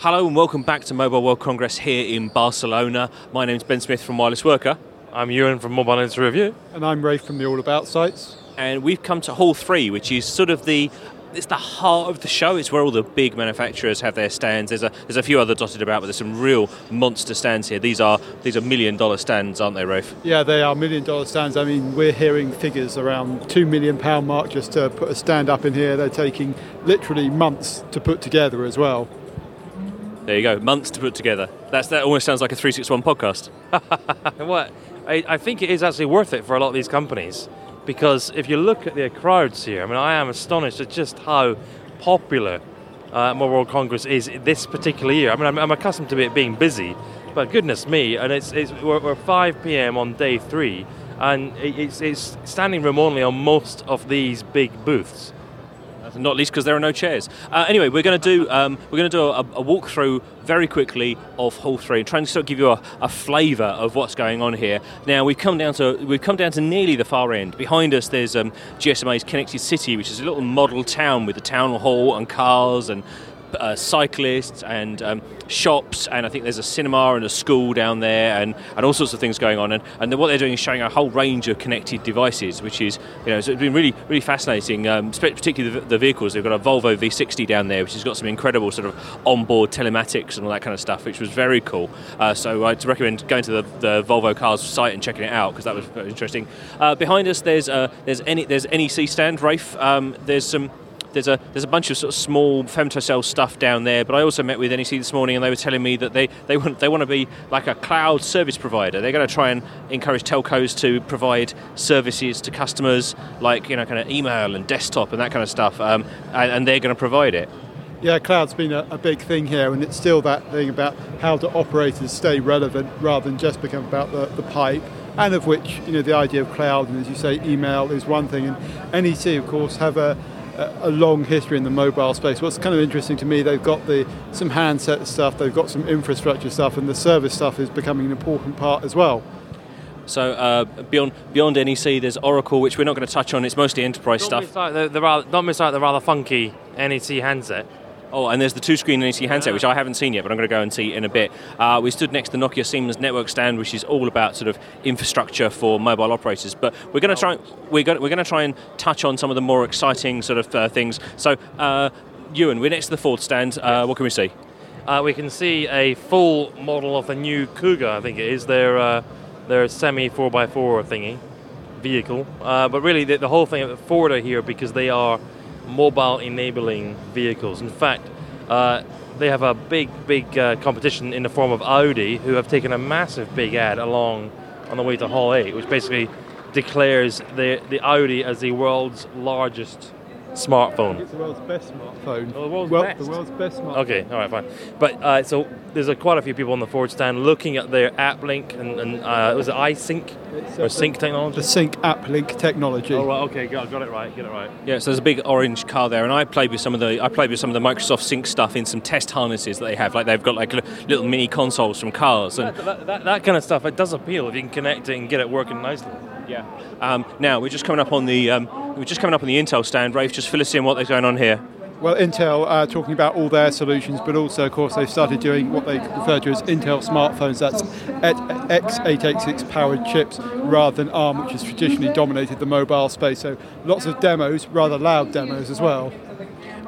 Hello and welcome back to Mobile World Congress here in Barcelona. My name's Ben Smith from Wireless Worker. I'm Ewan from Mobile Industry Review. And I'm Rafe from the All About sites. And we've come to Hall 3, which is sort of the it's the heart of the show. It's where all the big manufacturers have their stands. There's a there's a few other dotted about, but there's some real monster stands here. These are these are million dollar stands, aren't they, Rafe? Yeah, they are million dollar stands. I mean, we're hearing figures around two million pound mark just to put a stand up in here. They're taking literally months to put together as well. There you go, months to put together. That's that almost sounds like a 361 podcast. what? I, I think it is actually worth it for a lot of these companies because if you look at the crowds here, I mean, I am astonished at just how popular uh, Mobile World Congress is this particular year. I mean, I'm, I'm, accustomed to it being busy, but goodness me, and it's, it's we're, we're 5 p.m. on day three, and it's, it's standing room only on most of these big booths not least because there are no chairs. Uh, anyway, we're going to do um, we're going to do a, a walkthrough very quickly of Hall Three, trying to sort of give you a, a flavour of what's going on here. Now we've come down to we've come down to nearly the far end. Behind us, there's um, GSMA's Connected City, which is a little model town with the town hall and cars and uh, cyclists and um, shops, and I think there's a cinema and a school down there, and, and all sorts of things going on. And, and what they're doing is showing a whole range of connected devices, which is you know it's been really really fascinating. Um, particularly the, the, vehicles. They've got a Volvo V60 down there, which has got some incredible sort of onboard telematics and all that kind of stuff, which was very cool. Uh, so I'd recommend going to the, the Volvo Cars site and checking it out because that was interesting. Uh, behind us, there's uh, there's any there's NEC stand, Rafe. Um, there's some there's a there's a bunch of sort of small femtocell stuff down there. But I also met with NEC this morning, and they were telling me that they they want they want to be like a cloud service provider. They're going to try and encourage telcos to provide services to customers, like you know, kind of email and desktop and that kind of stuff, um, and, and they're going to provide it. Yeah, cloud's been a, a, big thing here, and it's still that thing about how do operators stay relevant rather than just become about the, the pipe and of which you know the idea of cloud and as you say email is one thing and NEC of course have a a long history in the mobile space. What's kind of interesting to me, they've got the some handset stuff, they've got some infrastructure stuff, and the service stuff is becoming an important part as well. So uh, beyond beyond NEC, there's Oracle, which we're not going to touch on. It's mostly enterprise don't stuff. Miss the, the rather, don't miss out the rather funky NEC handset. Oh, and there's the two-screen NEC handset, which I haven't seen yet, but I'm going to go and see in a bit. Uh, we stood next to the Nokia Siemens network stand, which is all about sort of infrastructure for mobile operators. But we're going to try we're going we're going to try and touch on some of the more exciting sort of uh, things. So, uh, Ewan, we're next to the Ford stand. Uh, what can we see? Uh, we can see a full model of the new Kuga, I think it is their uh, their semi 4x4 thingy vehicle. but really, the, the whole thing Ford are here because they are mobile enabling vehicles. In fact, uh, they have a big, big uh, competition in the form of Audi, who have taken a massive big ad along on the way to Hall 8, which basically declares the, the Audi as the world's largest smartphone. It's the world's best smartphone. Oh, the world's well, best. The world's best smartphone. Okay, all right, fine. But uh, so there's a, quite a few people on the Ford stand looking at their app link and, and uh, was it iSync It's, or uh, Sync technology? The Sync app link technology. Oh, right, okay, got, got it right, get it right. Yeah, so there's a big orange car there, and I played with some of the I played with some of the Microsoft Sync stuff in some test harnesses that they have. Like they've got like little mini consoles from cars, and that, that, that, that kind of stuff it does appeal if you can connect it and get it working nicely. Yeah. Um, now we're just coming up on the um, we're just coming up on the Intel stand. Rafe, just fill us in what they're going on here. Well, Intel are talking about all their solutions, but also, of course, they've started doing what they refer to as Intel smartphones. That's x86 powered chips rather than ARM, which has traditionally dominated the mobile space. So lots of demos, rather loud demos as well.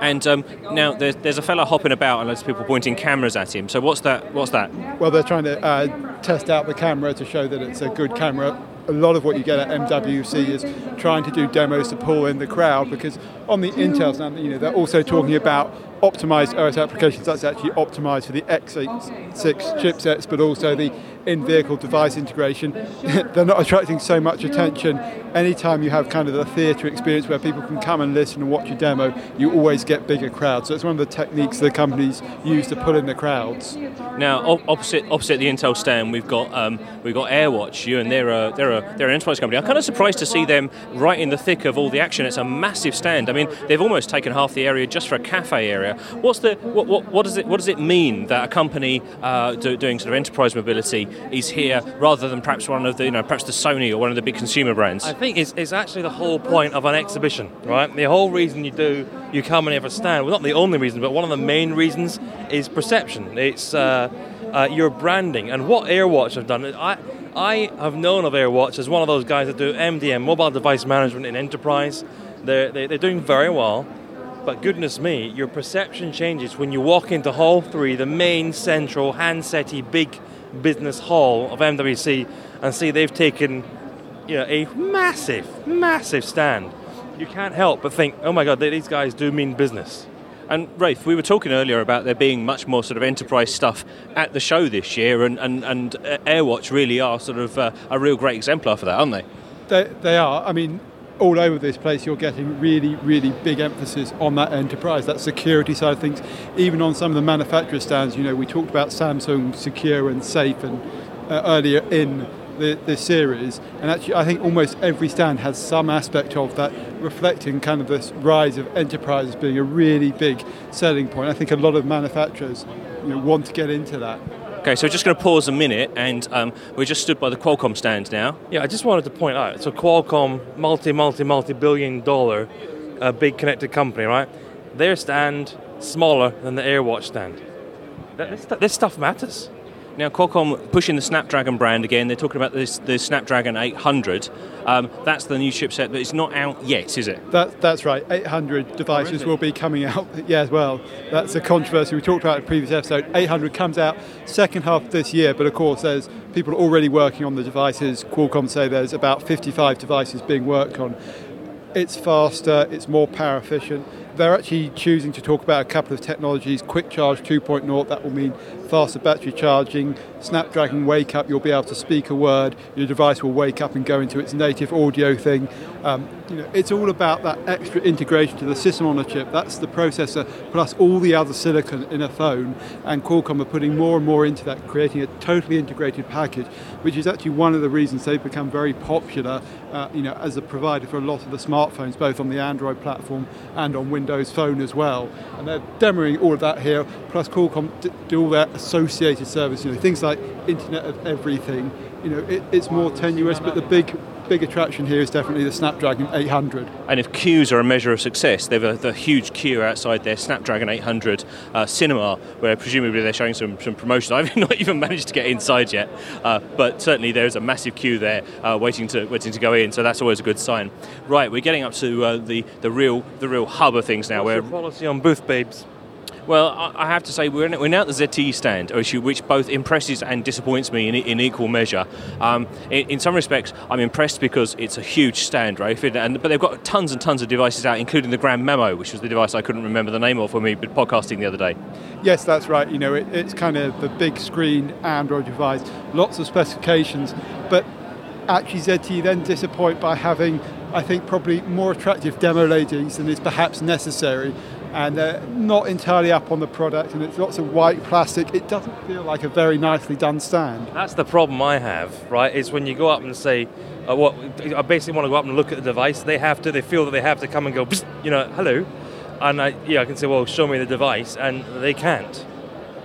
And um, now there's, there's a fella hopping about and lots of people pointing cameras at him. So what's that? What's that? Well, they're trying to uh, test out the camera to show that it's a good camera a lot of what you get at MWC is trying to do demos to pull in the crowd because on the Intel stand, you know, they're also talking about optimized OS applications that's actually optimized for the x86 chipsets, but also the in-vehicle device integration. they're not attracting so much attention. Anytime you have kind of the theatre experience where people can come and listen and watch a demo, you always get bigger crowds. So it's one of the techniques the companies use to pull in the crowds. Now, opposite opposite the Intel stand, we've got um, we've got AirWatch. You and they're a, they're a, they're an enterprise company. I'm kind of surprised to see them right in the thick of all the action. It's a massive stand. I mean, they've almost taken half the area just for a cafe area area. What's the what, what, what does it what does it mean that a company uh, do, doing sort of enterprise mobility is here rather than perhaps one of the you know perhaps the Sony or one of the big consumer brands? I think it's, it's actually the whole point of an exhibition, right? The whole reason you do you come and have a stand, well, not the only reason, but one of the main reasons is perception. It's uh, uh, your branding and what AirWatch have done. I I have known of AirWatch as one of those guys that do MDM, mobile device management in enterprise. They're, they're, they're doing very well. But goodness me, your perception changes when you walk into Hall 3, the main central handsetty big business hall of MWC, and see they've taken you know, a massive, massive stand. You can't help but think, oh my god, these guys do mean business. And Rafe, we were talking earlier about there being much more sort of enterprise stuff at the show this year, and, and, and AirWatch really are sort of uh, a real great exemplar for that, aren't they? They, they are. I mean, all over this place, you're getting really, really big emphasis on that enterprise, that security side of things. Even on some of the manufacturer stands, you know, we talked about Samsung Secure and Safe and uh, earlier in the, the series, and actually, I think almost every stand has some aspect of that, reflecting kind of this rise of enterprise as being a really big selling point. I think a lot of manufacturers you know, want to get into that. Okay, so we're just going to pause a minute, and um, we're just stood by the Qualcomm stand now. Yeah, I just wanted to point out. So Qualcomm, multi, multi, multi-billion dollar, uh, big connected company, right? Their stand smaller than the AirWatch stand. This, this stuff matters. Now, Qualcomm pushing the Snapdragon brand again. They're talking about this the Snapdragon 800. Um, that's the new chipset, but it's not out yet, is it? That, that's right. 800 devices will be coming out. Yeah, as well. That's a controversy we talked about in the previous episode. 800 comes out second half of this year, but of course, there's people already working on the devices. Qualcomm say there's about 55 devices being worked on. It's faster. It's more power efficient they're actually choosing to talk about a couple of technologies. Quick charge 2.0 that will mean faster battery charging. Snapdragon wake up you'll be able to speak a word. Your device will wake up and go into its native audio thing. Um, you know, it's all about that extra integration to the system on a chip. That's the processor plus all the other silicon in a phone. And qualcomm are putting more and more into that creating a totally integrated package which is actually one of the reasons they've become very popular uh, you know, as a provider for a lot of the smartphones both on the android platform and on windows Windows Phone as well. And they're demoing all of that here, plus Qualcomm do all their associated service, you know, things like Internet of Everything. You know, it, it's more tenuous, but the big big attraction here is definitely the Snapdragon 800. And if queues are a measure of success, they've a the huge queue outside their Snapdragon 800 uh, cinema, where presumably they're showing some, some promotion. I've not even managed to get inside yet, uh, but certainly there's a massive queue there uh, waiting to waiting to go in. So that's always a good sign. Right, we're getting up to uh, the the real the real hub of things now. What's where policy on booth babes. Well, I have to say, we're, now at the ZTE stand, which both impresses and disappoints me in, equal measure. Um, in, some respects, I'm impressed because it's a huge stand? And, but they've got tons and tons of devices out, including the Grand Memo, which was the device I couldn't remember the name of when we were podcasting the other day. Yes, that's right. You know, it, it's kind of the big screen Android device, lots of specifications, but actually ZTE then disappoint by having, I think, probably more attractive demo ladies than is perhaps necessary and they're not entirely up on the product and it's lots of white plastic it doesn't feel like a very nicely done stand that's the problem i have right is when you go up and say uh, what i basically want to go up and look at the device they have to they feel that they have to come and go you know hello and i yeah i can say well show me the device and they can't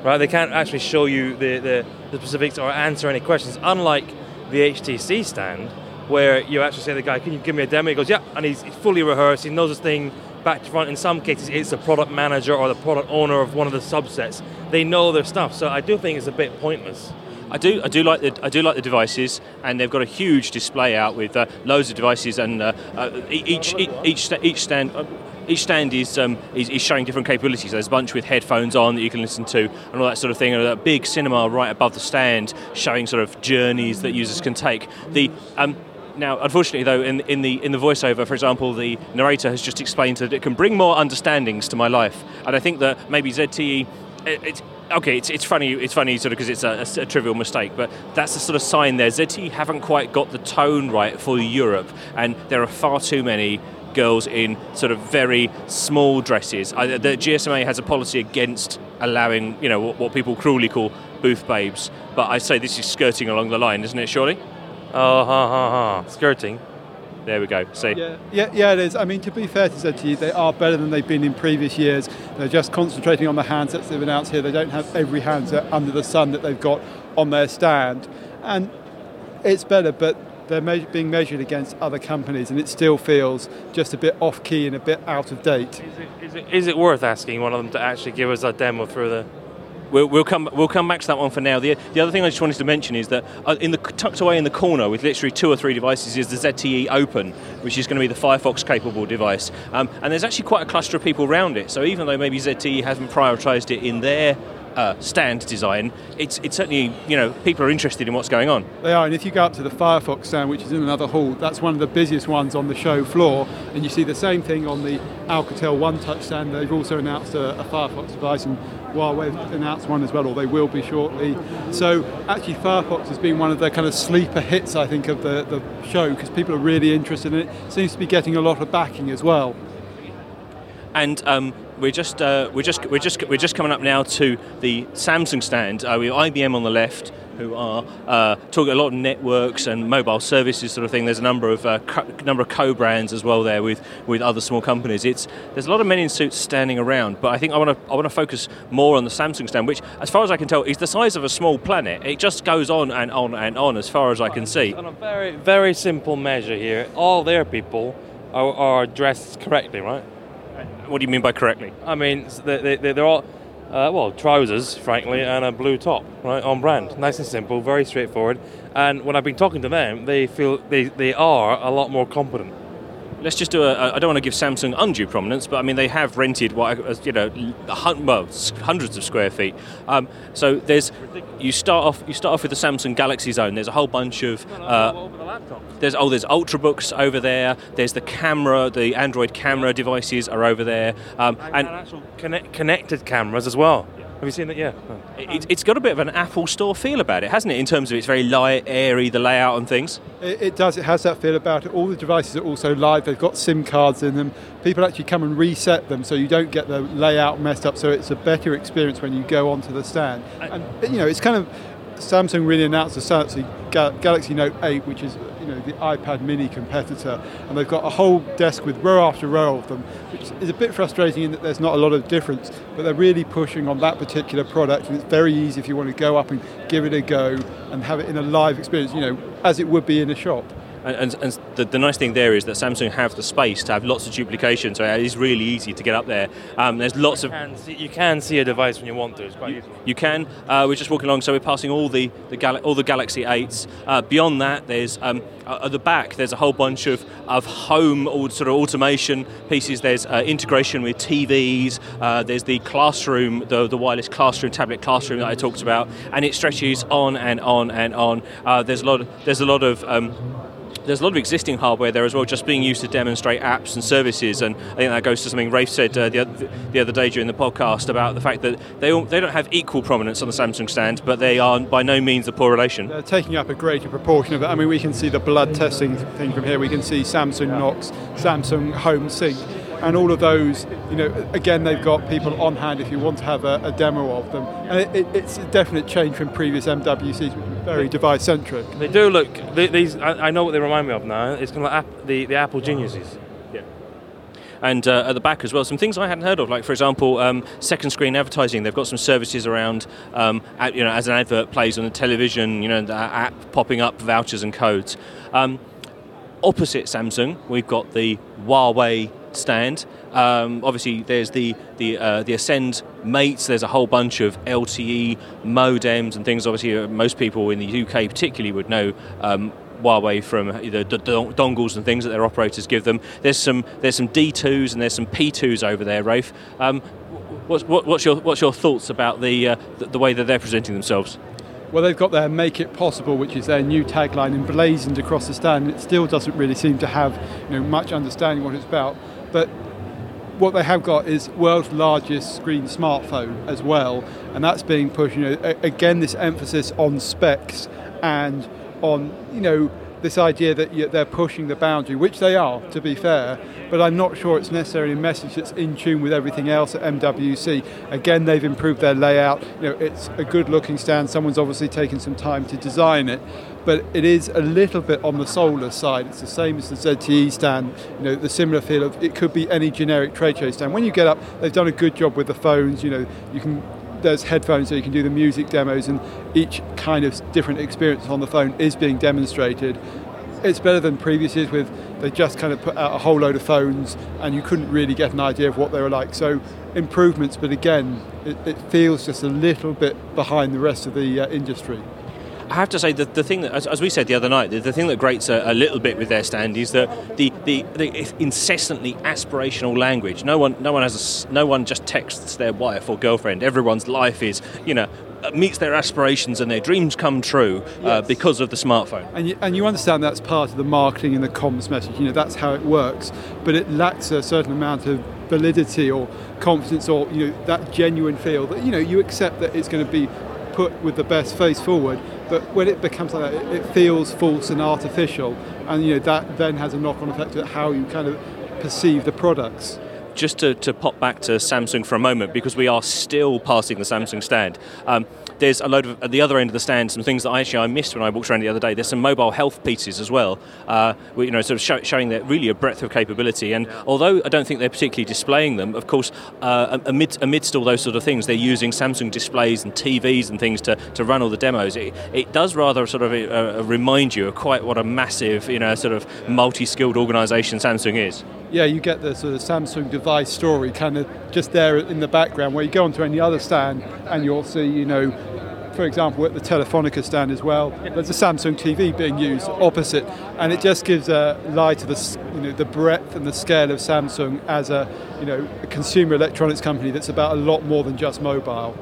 right they can't actually show you the, the, the specifics or answer any questions unlike the htc stand where you actually say to the guy, can you give me a demo? He goes, yeah, and he's fully rehearsed, he knows his thing back to front. In some cases, it's the product manager or the product owner of one of the subsets. They know their stuff, so I do think it's a bit pointless. I do, I do like the, I do like the devices, and they've got a huge display out with uh, loads of devices, and uh, uh, each, each, each, stand. Uh, each stand is, um, is, is showing different capabilities. There's a bunch with headphones on that you can listen to, and all that sort of thing. And a big cinema right above the stand, showing sort of journeys that users can take. The um, now, unfortunately, though, in, in the in the voiceover, for example, the narrator has just explained that it can bring more understandings to my life, and I think that maybe ZTE. It, it's, okay, it's, it's funny. It's funny, sort of, because it's a, a, a, trivial mistake, but that's the sort of sign there. ZTE haven't quite got the tone right for Europe, and there are far too many girls in sort of very small dresses. I, the GSMA has a policy against allowing, you know, what, what people cruelly call booth babes, but I say this is skirting along the line, isn't it? Surely. Oh, ha ha ha. Skirting. There we go. See. Yeah, yeah, yeah, it is. I mean, to be fair to ZTE, they are better than they've been in previous years. They're just concentrating on the handsets they've announced here. They don't have every handset under the sun that they've got on their stand. And it's better, but they're me- being measured against other companies, and it still feels just a bit off key and a bit out of date. Is it, is, it, is it worth asking one of them to actually give us a demo through the? We'll, we'll come. We'll come back to that one for now. The, the other thing I just wanted to mention is that uh, in the tucked away in the corner with literally two or three devices is the ZTE Open, which is going to be the Firefox capable device. Um, and there's actually quite a cluster of people around it. So even though maybe ZTE hasn't prioritised it in their uh, stand design, it's it's certainly you know people are interested in what's going on. They are, and if you go up to the Firefox stand, which is in another hall, that's one of the busiest ones on the show floor, and you see the same thing on the Alcatel One Touch stand. They've also announced a, a Firefox device, and Huawei announced one as well, or they will be shortly. So actually, Firefox has been one of the kind of sleeper hits, I think, of the, the show because people are really interested in it. Seems to be getting a lot of backing as well. And um, we're just uh, we're just we're just we're just coming up now to the Samsung stand. Uh, we have IBM on the left, who are uh, talking a lot of networks and mobile services sort of thing. There's a number of uh, co- number of co-brands as well there with, with other small companies. It's there's a lot of men in suits standing around, but I think I want to I want to focus more on the Samsung stand, which, as far as I can tell, is the size of a small planet. It just goes on and on and on as far as I can see. On a very very simple measure here, all their people are, are dressed correctly, right? What do you mean by correctly? I mean, they, they, they're all, uh, well, trousers, frankly, and a blue top, right, on brand. Nice and simple, very straightforward. And when I've been talking to them, they feel they, they are a lot more competent. Let's just do a. I don't want to give Samsung undue prominence, but I mean they have rented what you know, well, hundreds of square feet. Um, so there's you start off you start off with the Samsung Galaxy Zone. There's a whole bunch of uh. There's oh, there's ultrabooks over there. There's the camera, the Android camera devices are over there, um, And, and actual connect, connected cameras as well. Have you seen that? Yeah. it, it's got a bit of an Apple Store feel about it, hasn't it? In terms of it's very light, airy, the layout and things. It, it does. It has that feel about it. All the devices are also live. They've got SIM cards in them. People actually come and reset them, so you don't get the layout messed up. So it's a better experience when you go onto the stand. And you know, it's kind of Samsung really announced the Galaxy, Galaxy Note 8, which is you know the iPad Mini competitor, and they've got a whole desk with row after row of them, which is a bit frustrating in that there's not a lot of difference. But they're really pushing on that particular product, and it's very easy if you want to go up and give it a go and have it in a live experience, you know, as it would be in a shop. And, and, and the, the nice thing there is that Samsung have the space to have lots of duplication, so it is really easy to get up there. Um, there's lots of You can, see, you can see a device when you want to. It's quite useful. You can. Uh, we're just walking along, so we're passing all the, the Gal- all the Galaxy 8s. Uh, beyond that, there's um, uh, at the back. There's a whole bunch of, of home sort of automation pieces. There's uh, integration with TVs. Uh, there's the classroom, the, the wireless classroom, tablet classroom that I talked about, and it stretches on and on and on. Uh, there's a lot. Of, there's a lot of um, there's a lot of existing hardware there as well, just being used to demonstrate apps and services. And I think that goes to something Rafe said uh, the, oth- the other day during the podcast about the fact that they, all, they don't have equal prominence on the Samsung stand, but they are by no means a poor relation. They're taking up a greater proportion of it. I mean, we can see the blood testing thing from here. We can see Samsung Knox, Samsung Home Sync, and all of those. You know, again, they've got people on hand if you want to have a, a demo of them. And it, it, it's a definite change from previous MWCs, which were very device centric. They do look. They, these I, I know what they remind me of now. It's kind of like app, the the Apple Geniuses. And uh, at the back as well, some things I hadn't heard of, like for example, um, second screen advertising. They've got some services around, um, at, you know, as an advert plays on the television, you know, the app popping up vouchers and codes. Um, opposite Samsung, we've got the Huawei stand. Um, obviously, there's the the uh, the Ascend Mates. There's a whole bunch of LTE modems and things. Obviously, uh, most people in the UK, particularly, would know. Um, Huawei from the dongles and things that their operators give them. There's some there's some D2s and there's some P2s over there, Rafe. Um, what's, what, what's your what's your thoughts about the, uh, the the way that they're presenting themselves? Well, they've got their Make It Possible, which is their new tagline emblazoned across the stand. It still doesn't really seem to have you know, much understanding what it's about. But what they have got is world's largest screen smartphone as well, and that's being pushed. You know, again, this emphasis on specs and on you know this idea that they're pushing the boundary, which they are, to be fair, but I'm not sure it's necessarily a message that's in tune with everything else at MWC. Again, they've improved their layout. You know, it's a good-looking stand. Someone's obviously taken some time to design it, but it is a little bit on the solar side. It's the same as the ZTE stand. You know, the similar feel of it could be any generic trade show stand. When you get up, they've done a good job with the phones. You know, you can there's headphones so you can do the music demos and each kind of different experience on the phone is being demonstrated. It's better than previous years with they just kind of put out a whole load of phones and you couldn't really get an idea of what they were like. So improvements but again it, it feels just a little bit behind the rest of the uh, industry I have to say that the thing that, as, as we said the other night, the, the thing that grates a, a, little bit with their stand is that the, the, the, incessantly aspirational language. No one, no one has, a, no one just texts their wife or girlfriend. Everyone's life is, you know, meets their aspirations and their dreams come true uh, because of the smartphone. And you, and you understand that's part of the marketing and the comms message. You know, that's how it works. But it lacks a certain amount of validity or confidence or you know that genuine feel that you know you accept that it's going to be put with the best face forward but when it becomes like that, it, feels false and artificial, and you know that then has a knock-on effect at how you kind of perceive the products just to, to pop back to Samsung for a moment, because we are still passing the Samsung stand. Um, there's a load of at the other end of the stand some things that I actually I missed when I walked around the other day. There's some mobile health pieces as well, uh, you know, sort of show, showing that really a breadth of capability. And although I don't think they're particularly displaying them, of course, uh, amid, amidst all those sort of things, they're using Samsung displays and TVs and things to, to run all the demos. It, it does rather sort of uh, remind you of quite what a massive, you know, sort of multi-skilled organisation Samsung is yeah, you get the sort of Samsung device story kind of just there in the background where you go onto any other stand and you'll see, you know, for example, at the Telefonica stand as well, there's a Samsung TV being used opposite, and it just gives a light to the you know the breadth and the scale of Samsung as a you know a consumer electronics company that's about a lot more than just mobile.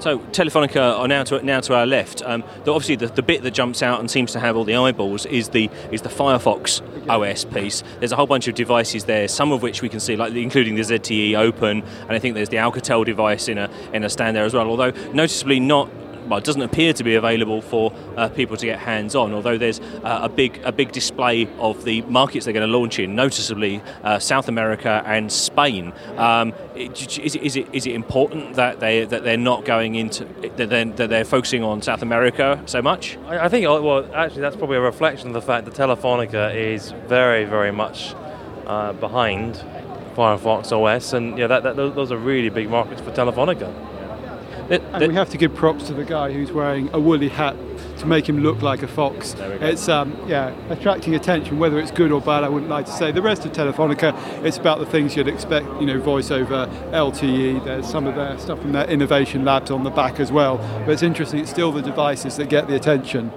So Telefonica are now to now to our left. Um, the, obviously, the, the bit that jumps out and seems to have all the eyeballs is the is the Firefox OS piece. There's a whole bunch of devices there, some of which we can see, like including the ZTE Open, and I think there's the Alcatel device in a in a stand there as well. Although noticeably not well, doesn't appear to be available for uh, people to get hands on. Although there's uh, a big a big display of the markets they're going to launch in, noticeably uh, South America and Spain. Um, is, it, is, it, is it important that they that they're not going into that they're, that they're focusing on South America so much? I, I think uh, well, actually, that's probably a reflection of the fact that Telefonica is very very much uh, behind Firefox OS, and yeah, that, that, those are really big markets for Telefonica. It, and we have to give props to the guy who's wearing a woolly hat to make him look like a fox. It's um, yeah, attracting attention. Whether it's good or bad, I wouldn't like to say. The rest of Telefonica, it's about the things you'd expect. You know, voice over LTE. There's some of their stuff from their innovation labs on the back as well. But it's interesting. It's still the devices that get the attention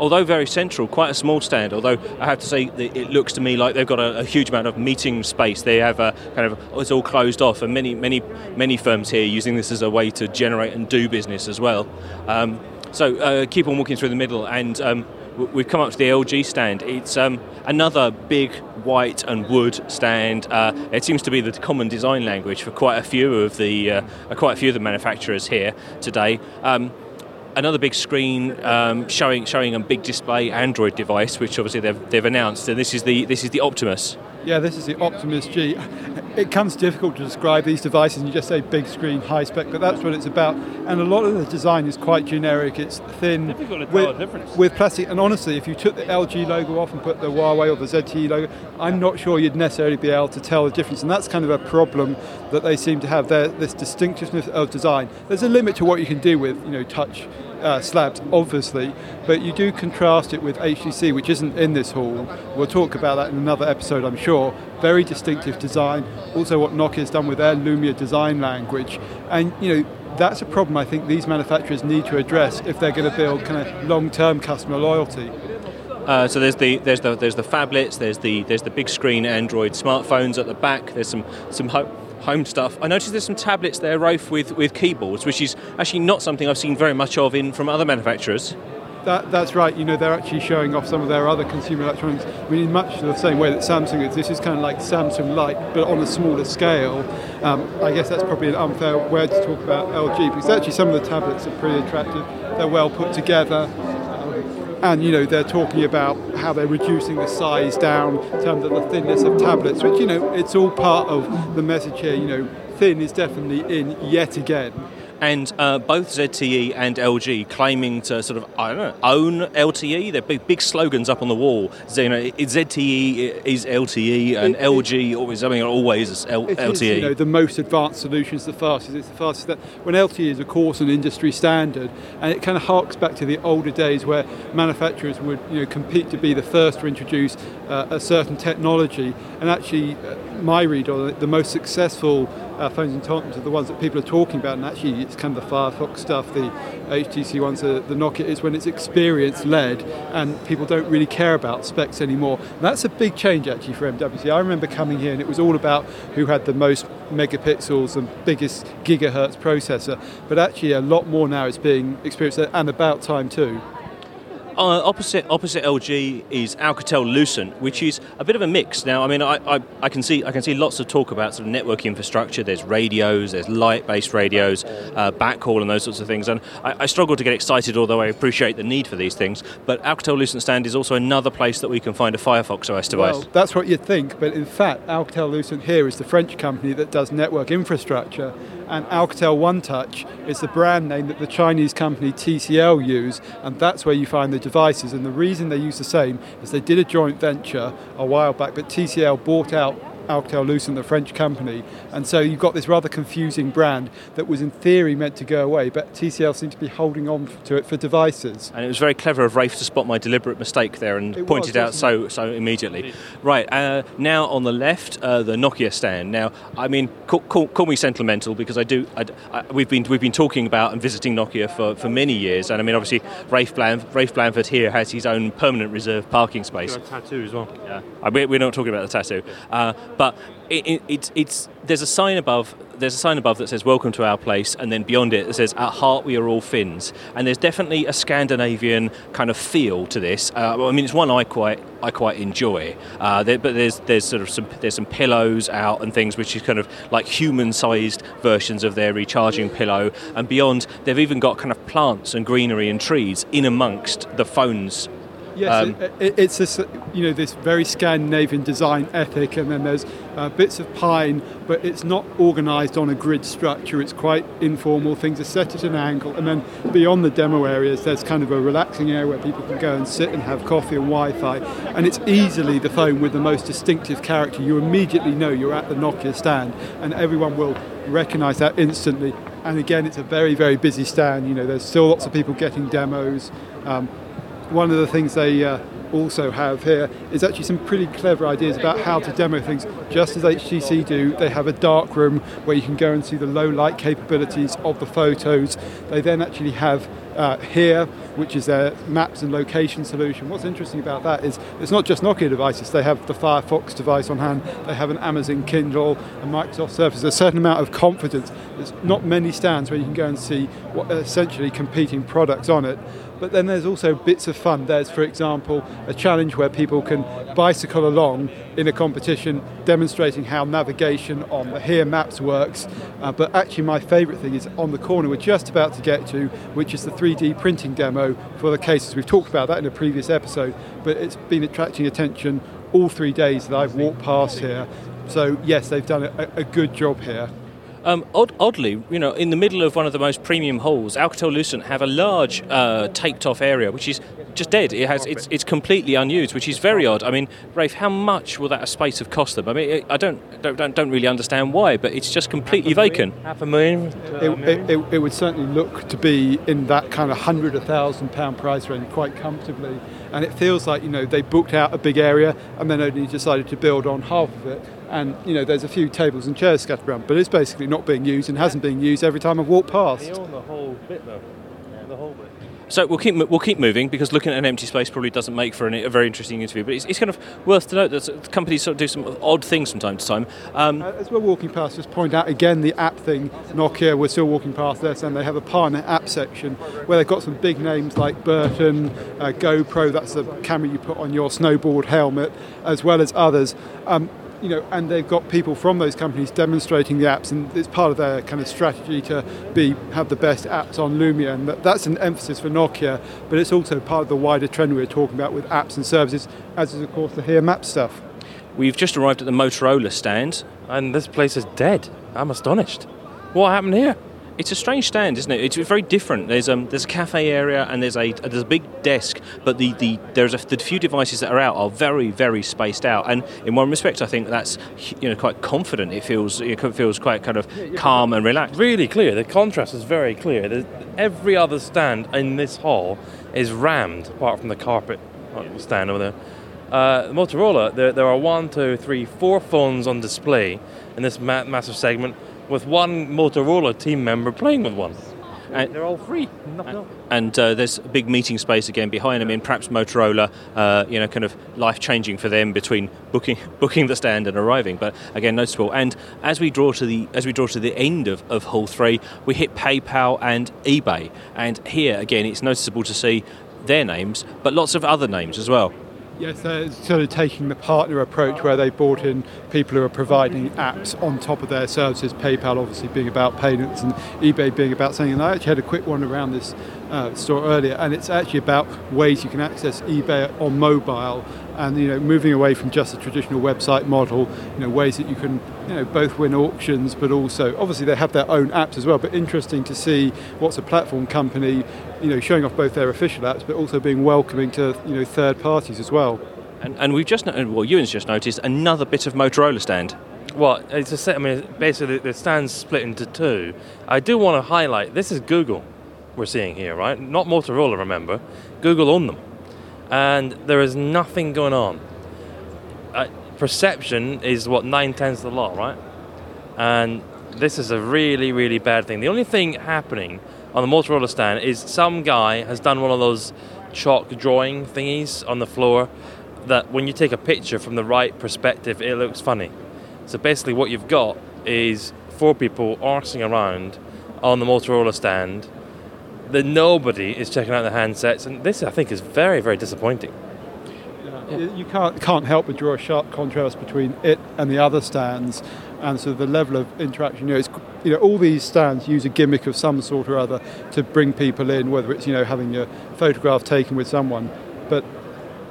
although very central, quite a small stand. Although I have to say, it looks to me like they've got a, a huge amount of meeting space. They have a kind of it's all closed off, and many many many firms here using this as a way to generate and do business as well. Um, so uh, keep on walking through the middle, and um, we've come up to the LG stand. It's um, another big white and wood stand. Uh, it seems to be the common design language for quite a few of the uh, quite a few of the manufacturers here today. Um, another big screen um, showing showing a big display Android device, which obviously they've, they've announced, and this is the this is the Optimus. Yeah, this is the Optimus G. It comes difficult to describe these devices, and you just say big screen, high spec, but that's what it's about. And a lot of the design is quite generic. It's thin with, with, plastic. And honestly, if you took the LG logo off and put the Huawei or the ZTE logo, I'm not sure you'd necessarily be able to tell the difference. And that's kind of a problem that they seem to have. There, this distinctiveness of design. There's a limit to what you can do with, you know, touch uh, slabs, obviously, but you do contrast it with HTC, which isn't in this hall. We'll talk about that in another episode, I'm sure. Very distinctive design. Also, what Nokia's done with their Lumia design language, and you know that's a problem I think these manufacturers need to address if they're going to build kind of long-term customer loyalty. Uh, so there's the there's the there's the phablets, there's the there's the big screen Android smartphones at the back. There's some some ho- home stuff. I noticed there's some tablets there, Rafe, with, with keyboards, which is actually not something I've seen very much of in from other manufacturers. That, that's right. You know, they're actually showing off some of their other consumer electronics. I mean, in much the same way that Samsung is. This is kind of like Samsung Light, but on a smaller scale. Um, I guess that's probably an unfair word to talk about LG because actually some of the tablets are pretty attractive. They're well put together. And you know they're talking about how they're reducing the size down in terms of the thinness of tablets, which you know it's all part of the message here. You know, thin is definitely in yet again and uh, both ZTE and LG claiming to sort of I don't know own LTE. They're big, big slogans up on the wall. So, you know, ZTE is LTE and it, LG always I mean always is L- LTE. Is, you know, the most advanced solution is the fastest. It's the fastest. That when LTE is of course an industry standard, and it kind of harks back to the older days where manufacturers would you know compete to be the first to introduce uh, a certain technology, and actually, uh, my read on it, the most successful uh, phones and talking to the ones that people are talking about, and actually it's kind of the Firefox stuff, the HTC ones, the, the Nokia, is when it's experience led and people don't really care about specs anymore. And that's a big change actually for MWC. I remember coming here and it was all about who had the most megapixels and biggest gigahertz processor, but actually a lot more now is being experienced and about time too. Uh, opposite opposite LG is Alcatel Lucent, which is a bit of a mix. Now, I mean, I, I, I, can see I can see lots of talk about sort of network infrastructure. There's radios, there's light-based radios, uh, backhaul, and those sorts of things. And I, I, struggle to get excited, although I appreciate the need for these things. But Alcatel Lucent Stand is also another place that we can find a Firefox OS device. Well, that's what you'd think, but in fact, Alcatel Lucent here is the French company that does network infrastructure and Alcatel One Touch is the brand name that the Chinese company TCL use, and that's where you find the devices. And the reason they use the same is they did a joint venture a while back, but TCL bought out Alcatel Lucent, the French company. And so you've got this rather confusing brand that was in theory meant to go away, but TCL seemed to be holding on to it for devices. And it was very clever of Rafe to spot my deliberate mistake there and it point was, it out so so immediately. Right, uh, now on the left, uh, the Nokia stand. Now, I mean, call, call, call me sentimental because I do. I, I, we've been we've been talking about and visiting Nokia for, for many years, and I mean, obviously, Rafe, Blan- Rafe Blandford here has his own permanent reserve parking space. tattoo as well. Yeah, we're not talking about the tattoo. Uh, but it, it, it's, it's, there's a sign above there's a sign above that says welcome to our place and then beyond it it says at heart we are all Finns. And there's definitely a Scandinavian kind of feel to this. Uh, I mean it's one I quite I quite enjoy. Uh, there, but there's there's sort of some there's some pillows out and things which is kind of like human sized versions of their recharging pillow. And beyond they've even got kind of plants and greenery and trees in amongst the phones Yes, um, it, it, it's this, you know this very Scandinavian design ethic, and then there's uh, bits of pine, but it's not organised on a grid structure. It's quite informal. Things are set at an angle, and then beyond the demo areas, there's kind of a relaxing area where people can go and sit and have coffee and Wi-Fi, and it's easily the phone with the most distinctive character. You immediately know you're at the Nokia stand, and everyone will recognise that instantly. And again, it's a very, very busy stand. You know, there's still lots of people getting demos. Um, one of the things they uh, also have here is actually some pretty clever ideas about how to demo things. Just as HTC do, they have a dark room where you can go and see the low light capabilities of the photos. They then actually have uh, here, which is their maps and location solution. What's interesting about that is it's not just Nokia devices. They have the Firefox device on hand. They have an Amazon Kindle, a Microsoft Surface. There's A certain amount of confidence. There's not many stands where you can go and see what essentially competing products on it. But then there's also bits of fun. There's, for example, a challenge where people can bicycle along in a competition demonstrating how navigation on the Here Maps works. Uh, but actually, my favourite thing is on the corner we're just about to get to, which is the 3D printing demo for the cases. We've talked about that in a previous episode, but it's been attracting attention all three days that I've walked past here. So, yes, they've done a, a good job here. Um, odd, oddly, you know, in the middle of one of the most premium halls, Alcatel Lucent have a large uh, taped-off area, which is just dead. It has it's, it's completely unused, which is very odd. I mean, Rafe, how much will that space have cost them? I mean, I don't don't, don't, don't really understand why, but it's just completely half vacant. Half a million. It, it, it, it, would certainly look to be in that kind of hundred, a thousand pound price range quite comfortably, and it feels like you know they booked out a big area and then only decided to build on half of it and you know there's a few tables and chairs scattered around, but it's basically not being used and hasn't been used every time I've walked past. They own the whole bit though. The whole bit. So we'll keep we'll keep moving because looking at an empty space probably doesn't make for an, a very interesting interview. But it's, it's, kind of worth to note that companies sort of do some odd things from time to time. Um, uh, as we're walking past, just point out again the app thing. Nokia, we're still walking past this, and they have a partner app section where they've got some big names like Burton, uh, GoPro. That's the camera you put on your snowboard helmet, as well as others. Um, you know, and they've got people from those companies demonstrating the apps, and it's part of their kind of strategy to be have the best apps on Lumia, and that, that's an emphasis for Nokia. But it's also part of the wider trend we're talking about with apps and services, as is of course the Here Map stuff. We've just arrived at the Motorola stand, and this place is dead. I'm astonished. What happened here? It's a strange stand, isn't it? It's very different. There's um, there's a cafe area and there's a there's a big desk, but the, the there's a, the few devices that are out are very very spaced out. And in one respect, I think that's you know quite confident. It feels it feels quite kind of calm and relaxed. Really clear. The contrast is very clear. There's, every other stand in this hall is rammed, apart from the carpet stand over there. Uh, Motorola, there, there are one, two, three, four phones on display in this ma- massive segment with one Motorola team member playing with one. And they're all free. And, and uh, there's a big meeting space again behind them. In perhaps Motorola, uh, you know, kind of life changing for them between booking booking the stand and arriving. But again, noticeable. And as we draw to the as we draw to the end of, of Hall Three, we hit PayPal and eBay. And here again, it's noticeable to see their names, but lots of other names as well. Yes, they're sort of taking the partner approach where they brought in people who are providing apps on top of their services. PayPal obviously being about payments and eBay being about something. And I actually had a quick one around this uh, store earlier, and it's actually about ways you can access eBay on mobile and you know moving away from just a traditional website model you know ways that you can you know both win auctions but also obviously they have their own apps as well but interesting to see what's a platform company you know showing off both their official apps but also being welcoming to you know third parties as well and, and we've just well Ewan's just noticed another bit of Motorola stand well, it's a set. I mean, basically, the stand's split into two. I do want to highlight this is Google we're seeing here, right? Not Motorola, remember. Google own them and there is nothing going on. Uh, perception is what nine tenths of the law, right? And this is a really, really bad thing. The only thing happening on the Motorola stand is some guy has done one of those chalk drawing thingies on the floor that when you take a picture from the right perspective, it looks funny. So basically, what you've got is four people arsing around on the Motorola stand that nobody is checking out the handsets, and this I think is very, very disappointing. Yeah. You can't can't help but draw a sharp contrast between it and the other stands, and so the level of interaction. You know, it's, you know, all these stands use a gimmick of some sort or other to bring people in, whether it's you know having a photograph taken with someone. But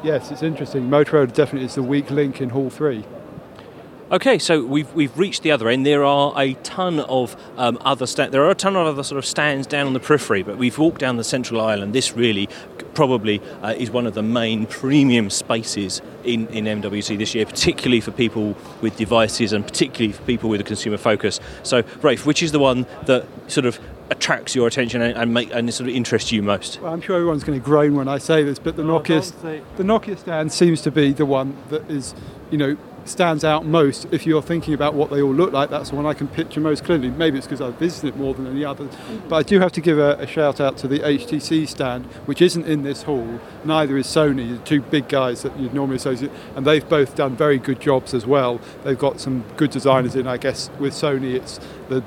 yes, it's interesting. Motorola definitely is the weak link in Hall Three. Okay, so we've, we've reached the other end. There are a ton of um, other sta- there are a ton of other sort of stands down on the periphery, but we've walked down the central aisle, and this really probably uh, is one of the main premium spaces in, in MWC this year, particularly for people with devices and particularly for people with a consumer focus. So, Rafe, which is the one that sort of attracts your attention and, and, make, and sort of interests you most? Well, I'm sure everyone's going to groan when I say this, but the oh, Nokia the Nokia stand seems to be the one that is, you know, stands out most if you're thinking about what they all look like. That's the one I can picture most clearly. Maybe it's because I've visited it more than any other. But I do have to give a, a, shout out to the HTC stand, which isn't in this hall. Neither is Sony, the two big guys that you'd normally associate. And they've both done very good jobs as well. They've got some good designers in, I guess. With Sony, it's the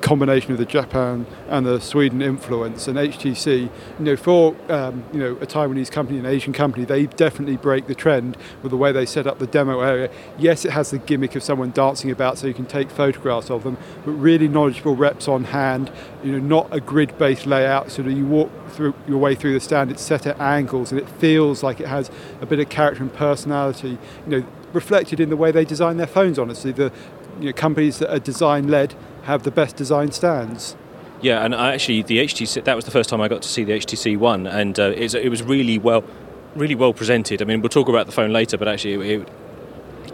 combination of the Japan and the Sweden influence and HTC, you know, for um, you know a Taiwanese company, an Asian company, they definitely break the trend with the way they set up the demo area. Yes, it has the gimmick of someone dancing about, so you can take photographs of them, but really knowledgeable reps on hand. You know, not a grid-based layout, so that you walk through your way through the stand. It's set at angles, and it feels like it has a bit of character and personality. You know, reflected in the way they design their phones. Honestly, the you know, companies that are design-led have the best design stands. Yeah, and I actually, the HTC that was the first time I got to see the HTC One, and uh, it was really well, really well presented. I mean, we'll talk about the phone later, but actually, it,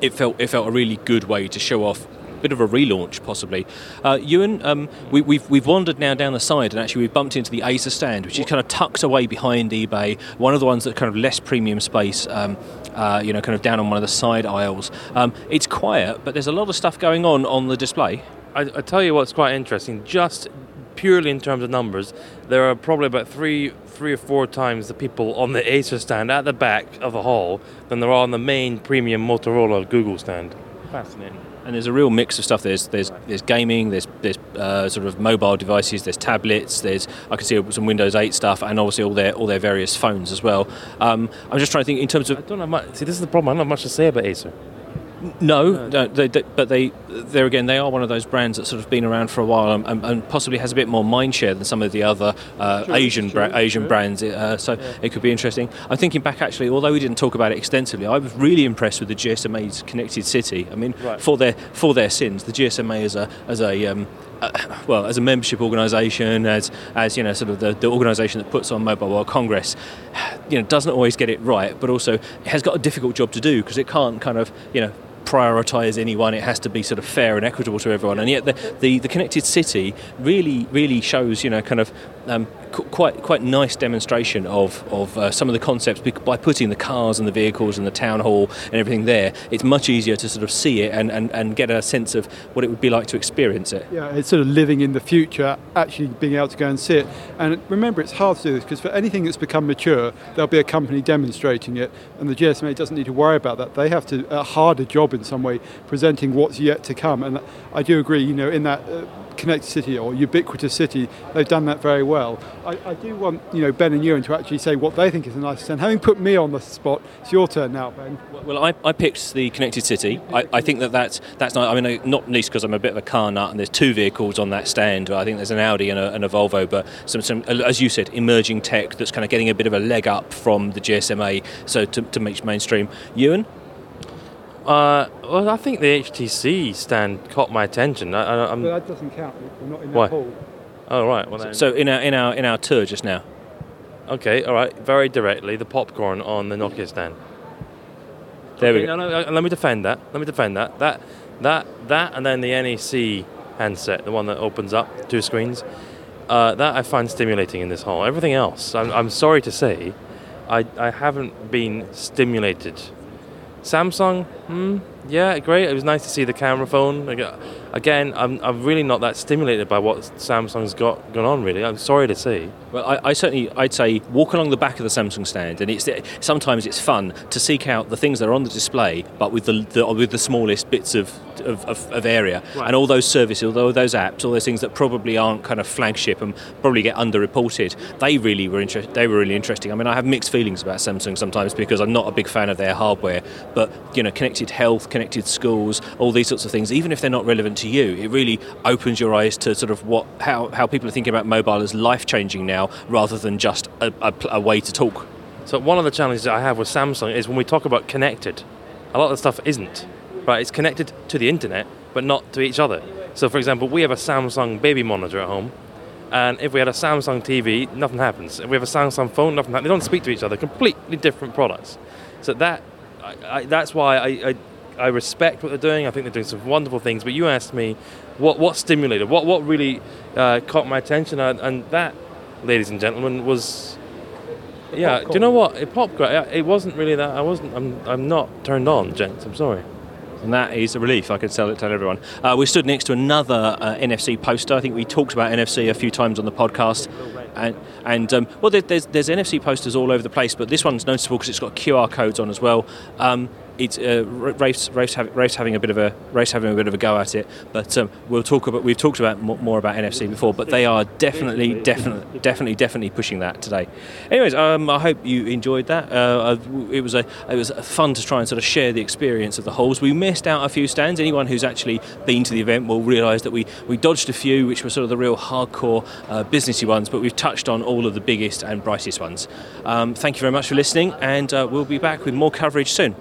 it felt it felt a really good way to show off a bit of a relaunch, possibly. Uh, Ewan, um, we, have we've, we've wandered now down the side, and actually we've bumped into the Acer stand, which is kind of tucked away behind eBay. One of the ones that kind of less premium space. Um, uh, you know, kind of down on one of the side aisles. Um, it's quiet, but there's a lot of stuff going on on the display. I, I tell you what's quite interesting. Just purely in terms of numbers, there are probably about three, three or four times the people on the Acer stand at the back of the hall than there are on the main premium Motorola Google stand. Fascinating. And there's a real mix of stuff. There's there's there's gaming, there's there's uh, sort of mobile devices, there's tablets, there's I can see some Windows 8 stuff, and obviously all their all their various phones as well. Um, I'm just trying to think in terms of. I don't have much. See, this is the problem. I don't have much to say about Acer. No, no they, they, but they, there again, they are one of those brands that's sort of been around for a while and, and possibly has a bit more mind share than some of the other uh, Asian bra- Asian brands. Uh, so it could be interesting. I'm thinking back actually, although we didn't talk about it extensively, I was really impressed with the GSMA's Connected City. I mean, Right. for their for their sins, the GSMA as a as a um, uh, well, as a membership organisation, as as you know, sort of the, the organisation that puts on Mobile World Congress, you know, doesn't always get it right, but also has got a difficult job to do because it can't kind of you know prioritise anyone. It has to be sort of fair and equitable to everyone. And yet the, the, the connected city really really shows you know kind of um, quite quite nice demonstration of of uh, some of the concepts by putting the cars and the vehicles and the town hall and everything there. It's much easier to sort of see it and, and, and get a sense of what it would be like to experience it. Yeah, it's sort of living in the future, actually being able to go and see it. And remember, it's hard to do this because for anything that's become mature, there'll be a company demonstrating it, and the GSMA doesn't need to worry about that. They have to a harder job in some way, presenting what's yet to come. And I do agree, you know, in that. Uh, Connected City or Ubiquitous City, they've done that very well. I, I do want, you know, Ben and Ewan to actually say what they think is the nicest stand. Having put me on the spot, it's your turn now, Ben. Well, I, I picked the connected city. I, I think that that's that's not. I mean, not least because I'm a bit of a car nut, and there's two vehicles on that stand. I think there's an Audi and a, and a Volvo, but some, some, as you said, emerging tech that's kind of getting a bit of a leg up from the GSMA, so to, to make mainstream. Ewan, Uh, well, I think the HTC stand caught my attention. I, I, I'm, But that doesn't count. We're not in Why? that oh, right. Well, then, so in our in our in our tour just now. okay, all right. Very directly, the popcorn on the Nokia stand. There we go. No, no, uh, let me defend that. Let me defend that. That, that, that, and then the NEC handset, the one that opens up two screens. Uh, that I find stimulating in this hall. Everything else, I'm, I'm sorry to say, I, I haven't been stimulated. Samsung, hmm, yeah, great. It was nice to see the camera phone. Again, I'm, I'm really not that stimulated by what Samsung's got going on. Really, I'm sorry to say. Well, I, I certainly, I'd say, walk along the back of the Samsung stand, and it's sometimes it's fun to seek out the things that are on the display, but with the, the with the smallest bits of of, of, of area, Right. and all those services, all those apps, all those things that probably aren't kind of flagship and probably get underreported. They really were interesting. They were really interesting. I mean, I have mixed feelings about Samsung sometimes because I'm not a big fan of their hardware, but you know, connected health, connected schools, all these sorts of things, even if they're not relevant to you, it really opens your eyes to sort of what how, how people are thinking about mobile as life changing now, rather than just a, a, a way to talk. So one of the challenges that I have with Samsung is when we talk about connected, a lot of the stuff isn't. Right, it's connected to the internet, but not to each other. So, for example, we have a Samsung baby monitor at home, and if we had a Samsung TV, nothing happens. If we have a Samsung phone, nothing happens. They don't speak to each other. Completely different products. So that, I, I, that's why I, I, I respect what they're doing. I think they're doing some wonderful things. But you asked me, what what stimulated, what what really uh, caught my attention, and, and that, ladies and gentlemen, was yeah, do you know what? It popped. It wasn't really that. I wasn't. I'm. I'm not turned on, gents. I'm sorry. And that is a relief. I can tell it to everyone. Uh, we stood next to another uh, NFC poster. I think we talked about NFC a few times on the podcast. And, and um, well, there's, there's NFC posters all over the place, but this one's noticeable because it's got QR codes on as well. Um, it's uh, have, having a bit of a Rafe's having a bit of a go at it, but um, we'll talk about we've talked about more, more about NFC before, but they are definitely, definitely, definitely, definitely pushing that today. Anyways, um, I hope you enjoyed that. Uh, it was a it was fun to try and sort of share the experience of the halls. We missed out a few stands. Anyone who's actually been to the event will realise that we we dodged a few, which were sort of the real hardcore uh, businessy ones, but we've touched on all of the biggest and brightest ones. Um, thank you very much for listening, and uh, we'll be back with more coverage soon.